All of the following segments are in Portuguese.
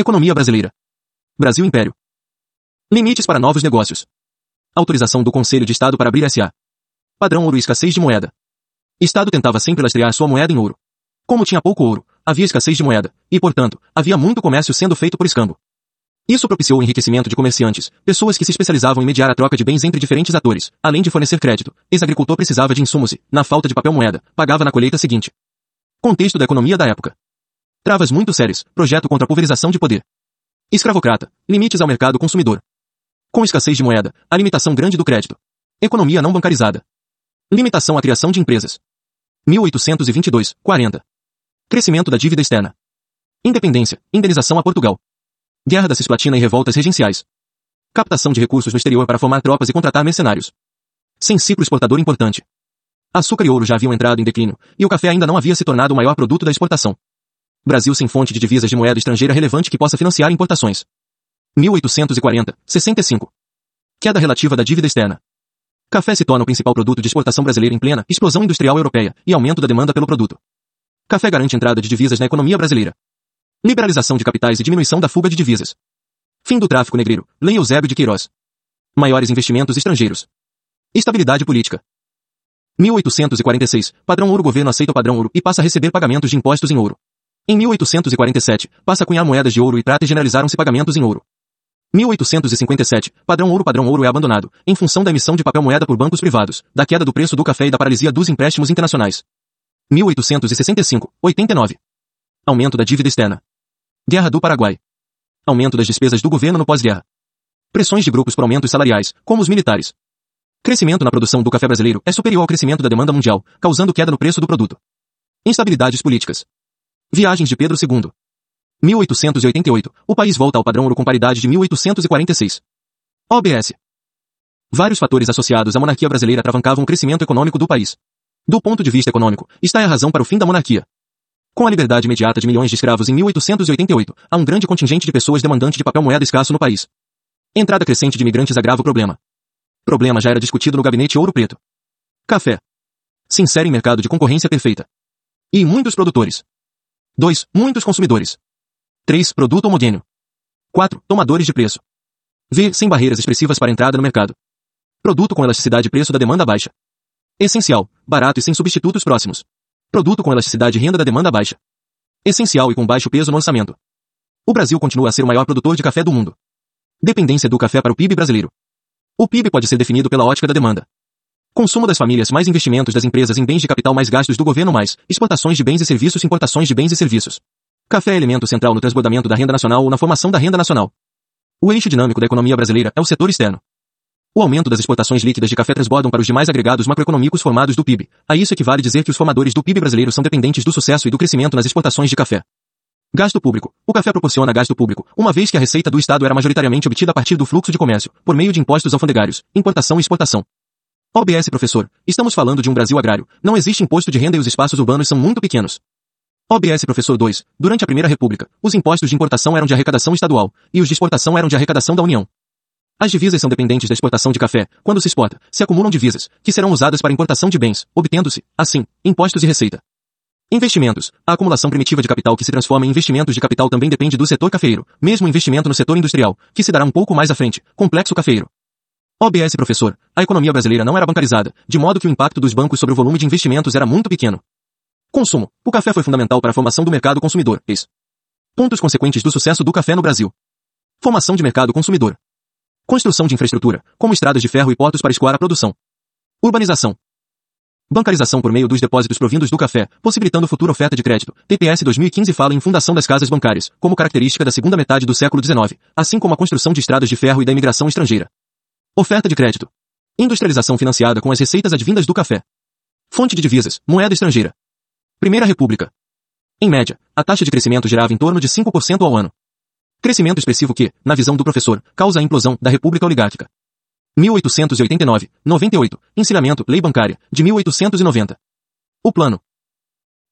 Economia brasileira. Brasil Império. Limites para novos negócios. Autorização do Conselho de Estado para abrir SA. Padrão ouro e escassez de moeda. Estado tentava sempre lastrear sua moeda em ouro. Como tinha pouco ouro, havia escassez de moeda, e, portanto, havia muito comércio sendo feito por escambo. Isso propiciou o enriquecimento de comerciantes, pessoas que se especializavam em mediar a troca de bens entre diferentes atores, além de fornecer crédito. Ex-agricultor precisava de insumos e, na falta de papel moeda, pagava na colheita seguinte. Contexto da economia da época. Travas muito sérias, projeto contra a pulverização de poder. Escravocrata, limites ao mercado consumidor. Com escassez de moeda, a limitação grande do crédito. Economia não bancarizada. Limitação à criação de empresas. 1822, 40. Crescimento da dívida externa. Independência, indenização a Portugal. Guerra da Cisplatina e revoltas regenciais. Captação de recursos no exterior para formar tropas e contratar mercenários. Sem ciclo exportador importante. Açúcar e ouro já haviam entrado em declínio, e o café ainda não havia se tornado o maior produto da exportação. Brasil sem fonte de divisas de moeda estrangeira relevante que possa financiar importações. 1840, 65. Queda relativa da dívida externa. Café se torna o principal produto de exportação brasileira em plena explosão industrial europeia e aumento da demanda pelo produto. Café garante entrada de divisas na economia brasileira. Liberalização de capitais e diminuição da fuga de divisas. Fim do tráfico negreiro. Lei Eusébio de Queiroz. Maiores investimentos estrangeiros. Estabilidade política. 1846. Padrão ouro governo aceita o padrão ouro e passa a receber pagamentos de impostos em ouro. Em 1847, passa a cunhar moedas de ouro e prata e generalizaram-se pagamentos em ouro. 1857, padrão ouro padrão ouro é abandonado, em função da emissão de papel moeda por bancos privados, da queda do preço do café e da paralisia dos empréstimos internacionais. 1865, 89. Aumento da dívida externa. Guerra do Paraguai. Aumento das despesas do governo no pós-guerra. Pressões de grupos por aumentos salariais, como os militares. Crescimento na produção do café brasileiro é superior ao crescimento da demanda mundial, causando queda no preço do produto. Instabilidades políticas. Viagens de Pedro II. 1888. O país volta ao padrão ouro com paridade de 1846. OBS. Vários fatores associados à monarquia brasileira travancavam o crescimento econômico do país. Do ponto de vista econômico, está a razão para o fim da monarquia. Com a liberdade imediata de milhões de escravos em 1888, há um grande contingente de pessoas demandante de papel moeda escasso no país. Entrada crescente de imigrantes agrava o problema. Problema já era discutido no gabinete Ouro Preto. Café. Se insere em mercado de concorrência perfeita. E muitos produtores. 2. Muitos consumidores. 3. Produto homogêneo. 4. Tomadores de preço. V. Sem barreiras expressivas para entrada no mercado. Produto com elasticidade preço da demanda baixa. Essencial, barato e sem substitutos próximos. Produto com elasticidade renda da demanda baixa. Essencial e com baixo peso no orçamento. O Brasil continua a ser o maior produtor de café do mundo. Dependência do café para o PIB brasileiro. O PIB pode ser definido pela ótica da demanda. Consumo das famílias mais investimentos das empresas em bens de capital mais gastos do governo mais exportações de bens e serviços importações de bens e serviços. Café é elemento central no transbordamento da renda nacional ou na formação da renda nacional. O eixo dinâmico da economia brasileira é o setor externo. O aumento das exportações líquidas de café transbordam para os demais agregados macroeconômicos formados do PIB. A isso equivale dizer que os formadores do PIB brasileiro são dependentes do sucesso e do crescimento nas exportações de café. Gasto público. O café proporciona gasto público, uma vez que a receita do Estado era majoritariamente obtida a partir do fluxo de comércio, por meio de impostos alfandegários, importação e exportação. OBS professor, estamos falando de um Brasil agrário, não existe imposto de renda e os espaços urbanos são muito pequenos. OBS Professor 2. Durante a Primeira República, os impostos de importação eram de arrecadação estadual, e os de exportação eram de arrecadação da União. As divisas são dependentes da exportação de café. Quando se exporta, se acumulam divisas, que serão usadas para importação de bens, obtendo-se, assim, impostos e receita. Investimentos. A acumulação primitiva de capital que se transforma em investimentos de capital também depende do setor cafeiro, mesmo investimento no setor industrial, que se dará um pouco mais à frente, complexo cafeiro. OBS Professor, a economia brasileira não era bancarizada, de modo que o impacto dos bancos sobre o volume de investimentos era muito pequeno. Consumo. O café foi fundamental para a formação do mercado consumidor. Eis. Pontos consequentes do sucesso do café no Brasil. Formação de mercado consumidor. Construção de infraestrutura, como estradas de ferro e portos para escoar a produção. Urbanização. Bancarização por meio dos depósitos provindos do café, possibilitando futura oferta de crédito. TPS 2015 fala em fundação das casas bancárias, como característica da segunda metade do século XIX, assim como a construção de estradas de ferro e da imigração estrangeira. Oferta de crédito. Industrialização financiada com as receitas advindas do café. Fonte de divisas, moeda estrangeira. Primeira República. Em média, a taxa de crescimento girava em torno de 5% ao ano. Crescimento expressivo que, na visão do professor, causa a implosão da República Oligárquica. 1889, 98, Ensinamento, Lei Bancária, de 1890. O plano.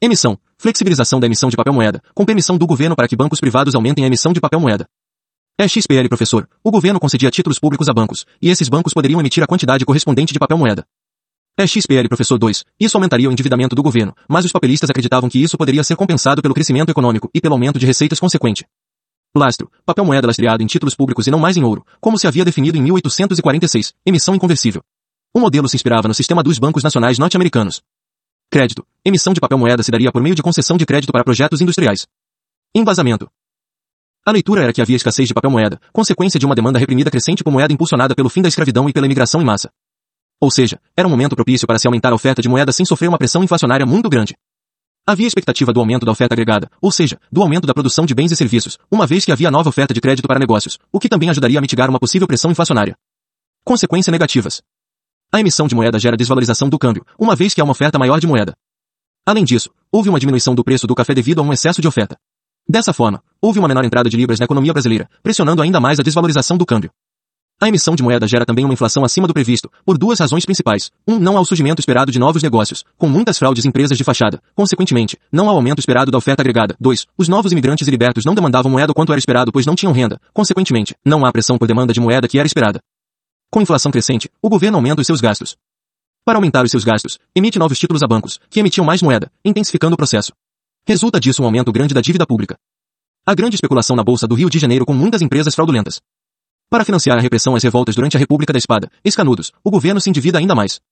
Emissão, flexibilização da emissão de papel moeda, com permissão do governo para que bancos privados aumentem a emissão de papel moeda. É XPL professor, o governo concedia títulos públicos a bancos, e esses bancos poderiam emitir a quantidade correspondente de papel moeda. É XPL professor 2. Isso aumentaria o endividamento do governo, mas os papelistas acreditavam que isso poderia ser compensado pelo crescimento econômico e pelo aumento de receitas consequente. Lastro, papel moeda lastreado em títulos públicos e não mais em ouro, como se havia definido em 1846, emissão inconversível. O modelo se inspirava no sistema dos bancos nacionais norte-americanos. Crédito, emissão de papel moeda se daria por meio de concessão de crédito para projetos industriais. Embasamento. A leitura era que havia escassez de papel moeda, consequência de uma demanda reprimida crescente por moeda impulsionada pelo fim da escravidão e pela imigração em massa. Ou seja, era um momento propício para se aumentar a oferta de moeda sem sofrer uma pressão inflacionária muito grande. Havia expectativa do aumento da oferta agregada, ou seja, do aumento da produção de bens e serviços, uma vez que havia nova oferta de crédito para negócios, o que também ajudaria a mitigar uma possível pressão inflacionária. Consequências negativas. A emissão de moeda gera desvalorização do câmbio, uma vez que há uma oferta maior de moeda. Além disso, houve uma diminuição do preço do café devido a um excesso de oferta. Dessa forma, houve uma menor entrada de libras na economia brasileira, pressionando ainda mais a desvalorização do câmbio. A emissão de moeda gera também uma inflação acima do previsto, por duas razões principais. Um, não há o surgimento esperado de novos negócios, com muitas fraudes em empresas de fachada. Consequentemente, não há o aumento esperado da oferta agregada. 2. Os novos imigrantes e libertos não demandavam moeda quanto era esperado pois não tinham renda. Consequentemente, não há pressão por demanda de moeda que era esperada. Com inflação crescente, o governo aumenta os seus gastos. Para aumentar os seus gastos, emite novos títulos a bancos, que emitiam mais moeda, intensificando o processo. Resulta disso um aumento grande da dívida pública. A grande especulação na Bolsa do Rio de Janeiro com muitas empresas fraudulentas. Para financiar a repressão às revoltas durante a República da Espada, escanudos, o governo se endivida ainda mais.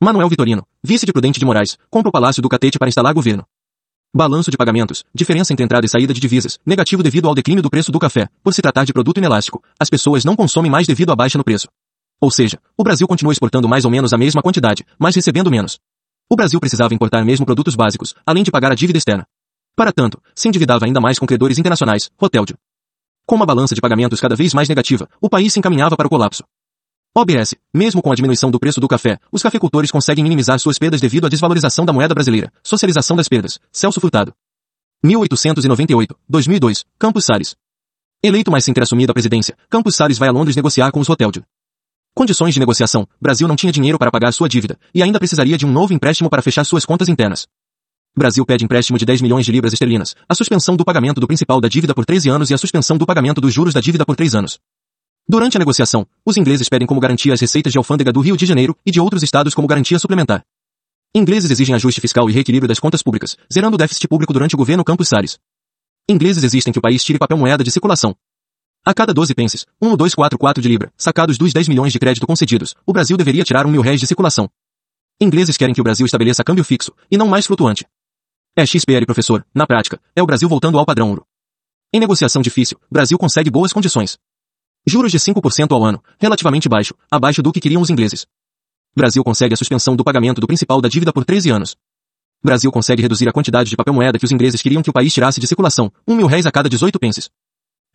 Manuel Vitorino, vice de Prudente de Moraes, compra o Palácio do Catete para instalar governo. Balanço de pagamentos, diferença entre entrada e saída de divisas, negativo devido ao declínio do preço do café, por se tratar de produto inelástico, as pessoas não consomem mais devido à baixa no preço. Ou seja, o Brasil continua exportando mais ou menos a mesma quantidade, mas recebendo menos. O Brasil precisava importar mesmo produtos básicos, além de pagar a dívida externa. Para tanto, se endividava ainda mais com credores internacionais, Roteldio. Com uma balança de pagamentos cada vez mais negativa, o país se encaminhava para o colapso. OBS, mesmo com a diminuição do preço do café, os cafeicultores conseguem minimizar suas perdas devido à desvalorização da moeda brasileira. Socialização das perdas. Celso Furtado. 1898, 2002, Campos Salles. Eleito mais sem ter assumido a presidência, Campos Salles vai a Londres negociar com os Roteldio. Condições de negociação. Brasil não tinha dinheiro para pagar sua dívida, e ainda precisaria de um novo empréstimo para fechar suas contas internas. Brasil pede empréstimo de 10 milhões de libras esterlinas, a suspensão do pagamento do principal da dívida por 13 anos e a suspensão do pagamento dos juros da dívida por 3 anos. Durante a negociação, os ingleses pedem como garantia as receitas de alfândega do Rio de Janeiro e de outros estados como garantia suplementar. Ingleses exigem ajuste fiscal e reequilíbrio das contas públicas, zerando o déficit público durante o governo Campos Salles. Ingleses existem que o país tire papel moeda de circulação. A cada 12 pences, 1244 de libra, sacados dos 10 milhões de crédito concedidos, o Brasil deveria tirar um mil réis de circulação. Ingleses querem que o Brasil estabeleça câmbio fixo, e não mais flutuante. É XPR professor, na prática, é o Brasil voltando ao padrão ouro. Em negociação difícil, Brasil consegue boas condições. Juros de 5% ao ano, relativamente baixo, abaixo do que queriam os ingleses. Brasil consegue a suspensão do pagamento do principal da dívida por 13 anos. Brasil consegue reduzir a quantidade de papel moeda que os ingleses queriam que o país tirasse de circulação, um mil réis a cada 18 pences.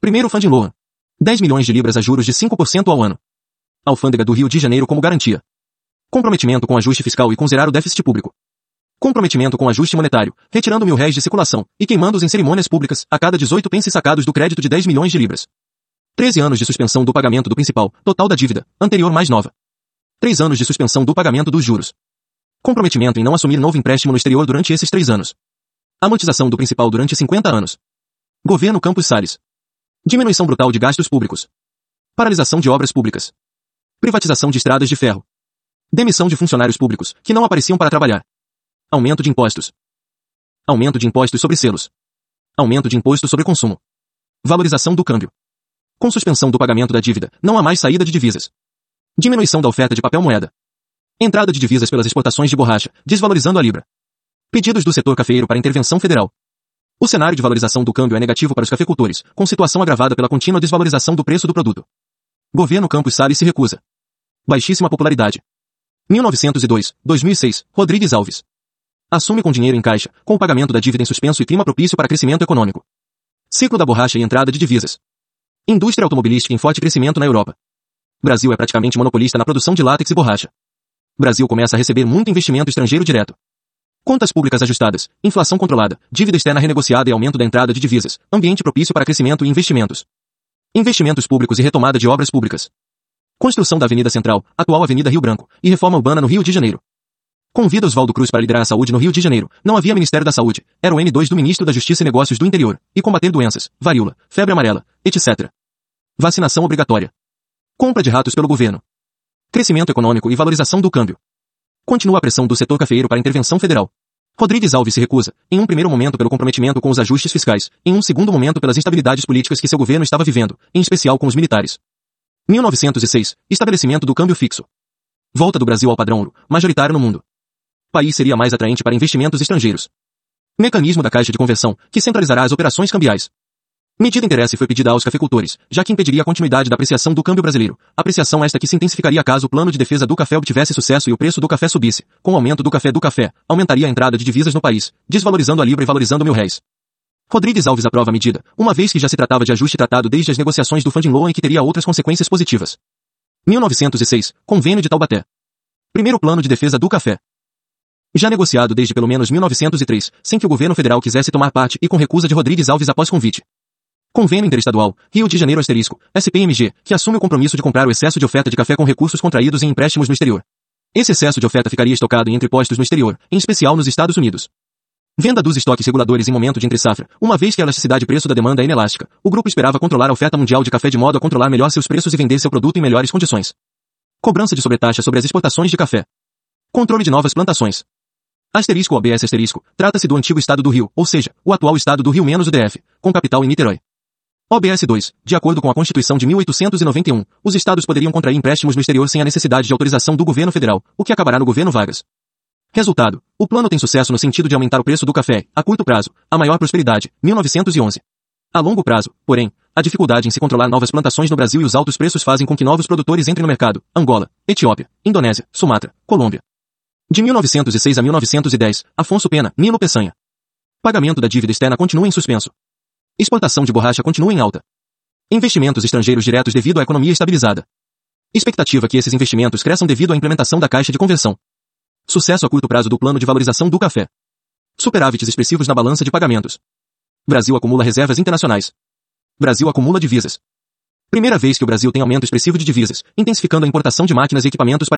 Primeiro Funding Loan. 10 milhões de libras a juros de 5% ao ano. Alfândega do Rio de Janeiro como garantia. Comprometimento com ajuste fiscal e com zerar o déficit público. Comprometimento com ajuste monetário, retirando mil réis de circulação e queimando-os em cerimônias públicas a cada 18 pences sacados do crédito de 10 milhões de libras. 13 anos de suspensão do pagamento do principal, total da dívida, anterior mais nova. 3 anos de suspensão do pagamento dos juros. Comprometimento em não assumir novo empréstimo no exterior durante esses 3 anos. Amortização do principal durante 50 anos. Governo Campos Salles. Diminuição brutal de gastos públicos. Paralisação de obras públicas. Privatização de estradas de ferro. Demissão de funcionários públicos, que não apareciam para trabalhar. Aumento de impostos. Aumento de impostos sobre selos. Aumento de imposto sobre consumo. Valorização do câmbio. Com suspensão do pagamento da dívida, não há mais saída de divisas. Diminuição da oferta de papel moeda. Entrada de divisas pelas exportações de borracha, desvalorizando a libra. Pedidos do setor cafeeiro para intervenção federal. O cenário de valorização do câmbio é negativo para os cafeicultores, com situação agravada pela contínua desvalorização do preço do produto. Governo Campos Salles se recusa. Baixíssima popularidade. 1902, 2006, Rodrigues Alves. Assume com dinheiro em caixa, com o pagamento da dívida em suspenso e clima propício para crescimento econômico. Ciclo da borracha e entrada de divisas. Indústria automobilística em forte crescimento na Europa. Brasil é praticamente monopolista na produção de látex e borracha. Brasil começa a receber muito investimento estrangeiro direto. Contas públicas ajustadas, inflação controlada, dívida externa renegociada e aumento da entrada de divisas, ambiente propício para crescimento e investimentos. Investimentos públicos e retomada de obras públicas. Construção da Avenida Central, atual Avenida Rio Branco, e reforma urbana no Rio de Janeiro. Convida Oswaldo Cruz para liderar a saúde no Rio de Janeiro. Não havia Ministério da Saúde. Era o N2 do Ministro da Justiça e Negócios do Interior. E combater doenças, varíola, febre amarela, etc. Vacinação obrigatória. Compra de ratos pelo governo. Crescimento econômico e valorização do câmbio. Continua a pressão do setor cafeeiro para intervenção federal. Rodrigues Alves se recusa, em um primeiro momento pelo comprometimento com os ajustes fiscais, em um segundo momento pelas instabilidades políticas que seu governo estava vivendo, em especial com os militares. 1906. Estabelecimento do câmbio fixo. Volta do Brasil ao padrão ouro, majoritário no mundo. País seria mais atraente para investimentos estrangeiros. Mecanismo da Caixa de Conversão, que centralizará as operações cambiais. Medida interesse foi pedida aos cafeicultores, já que impediria a continuidade da apreciação do câmbio brasileiro. Apreciação esta que se intensificaria caso o plano de defesa do café obtivesse sucesso e o preço do café subisse. Com o aumento do café do café, aumentaria a entrada de divisas no país, desvalorizando a libra e valorizando mil réis. Rodrigues Alves aprova a medida, uma vez que já se tratava de ajuste tratado desde as negociações do funding loan e que teria outras consequências positivas. 1906, Convênio de Taubaté. Primeiro plano de defesa do café. Já negociado desde pelo menos 1903, sem que o governo federal quisesse tomar parte e com recusa de Rodrigues Alves após convite. Convênio Interestadual, Rio de Janeiro asterisco, SPMG, que assume o compromisso de comprar o excesso de oferta de café com recursos contraídos em empréstimos no exterior. Esse excesso de oferta ficaria estocado em entrepostos no exterior, em especial nos Estados Unidos. Venda dos estoques reguladores em momento de entre-safra, uma vez que a elasticidade preço da demanda é inelástica, o grupo esperava controlar a oferta mundial de café de modo a controlar melhor seus preços e vender seu produto em melhores condições. Cobrança de sobretaxa sobre as exportações de café. Controle de novas plantações. Asterisco OBS asterisco, trata-se do antigo estado do Rio, ou seja, o atual estado do Rio menos o DF, com capital em Niterói. OBS 2. De acordo com a Constituição de 1891, os estados poderiam contrair empréstimos no exterior sem a necessidade de autorização do governo federal, o que acabará no governo Vargas. Resultado. O plano tem sucesso no sentido de aumentar o preço do café, a curto prazo, a maior prosperidade, 1911. A longo prazo, porém, a dificuldade em se controlar novas plantações no Brasil e os altos preços fazem com que novos produtores entrem no mercado, Angola, Etiópia, Indonésia, Sumatra, Colômbia. De 1906 a 1910, Afonso Pena, Nilo Peçanha. Pagamento da dívida externa continua em suspenso. Exportação de borracha continua em alta. Investimentos estrangeiros diretos devido à economia estabilizada. Expectativa que esses investimentos cresçam devido à implementação da caixa de conversão. Sucesso a curto prazo do plano de valorização do café. Superávites expressivos na balança de pagamentos. Brasil acumula reservas internacionais. Brasil acumula divisas. Primeira vez que o Brasil tem aumento expressivo de divisas, intensificando a importação de máquinas e equipamentos para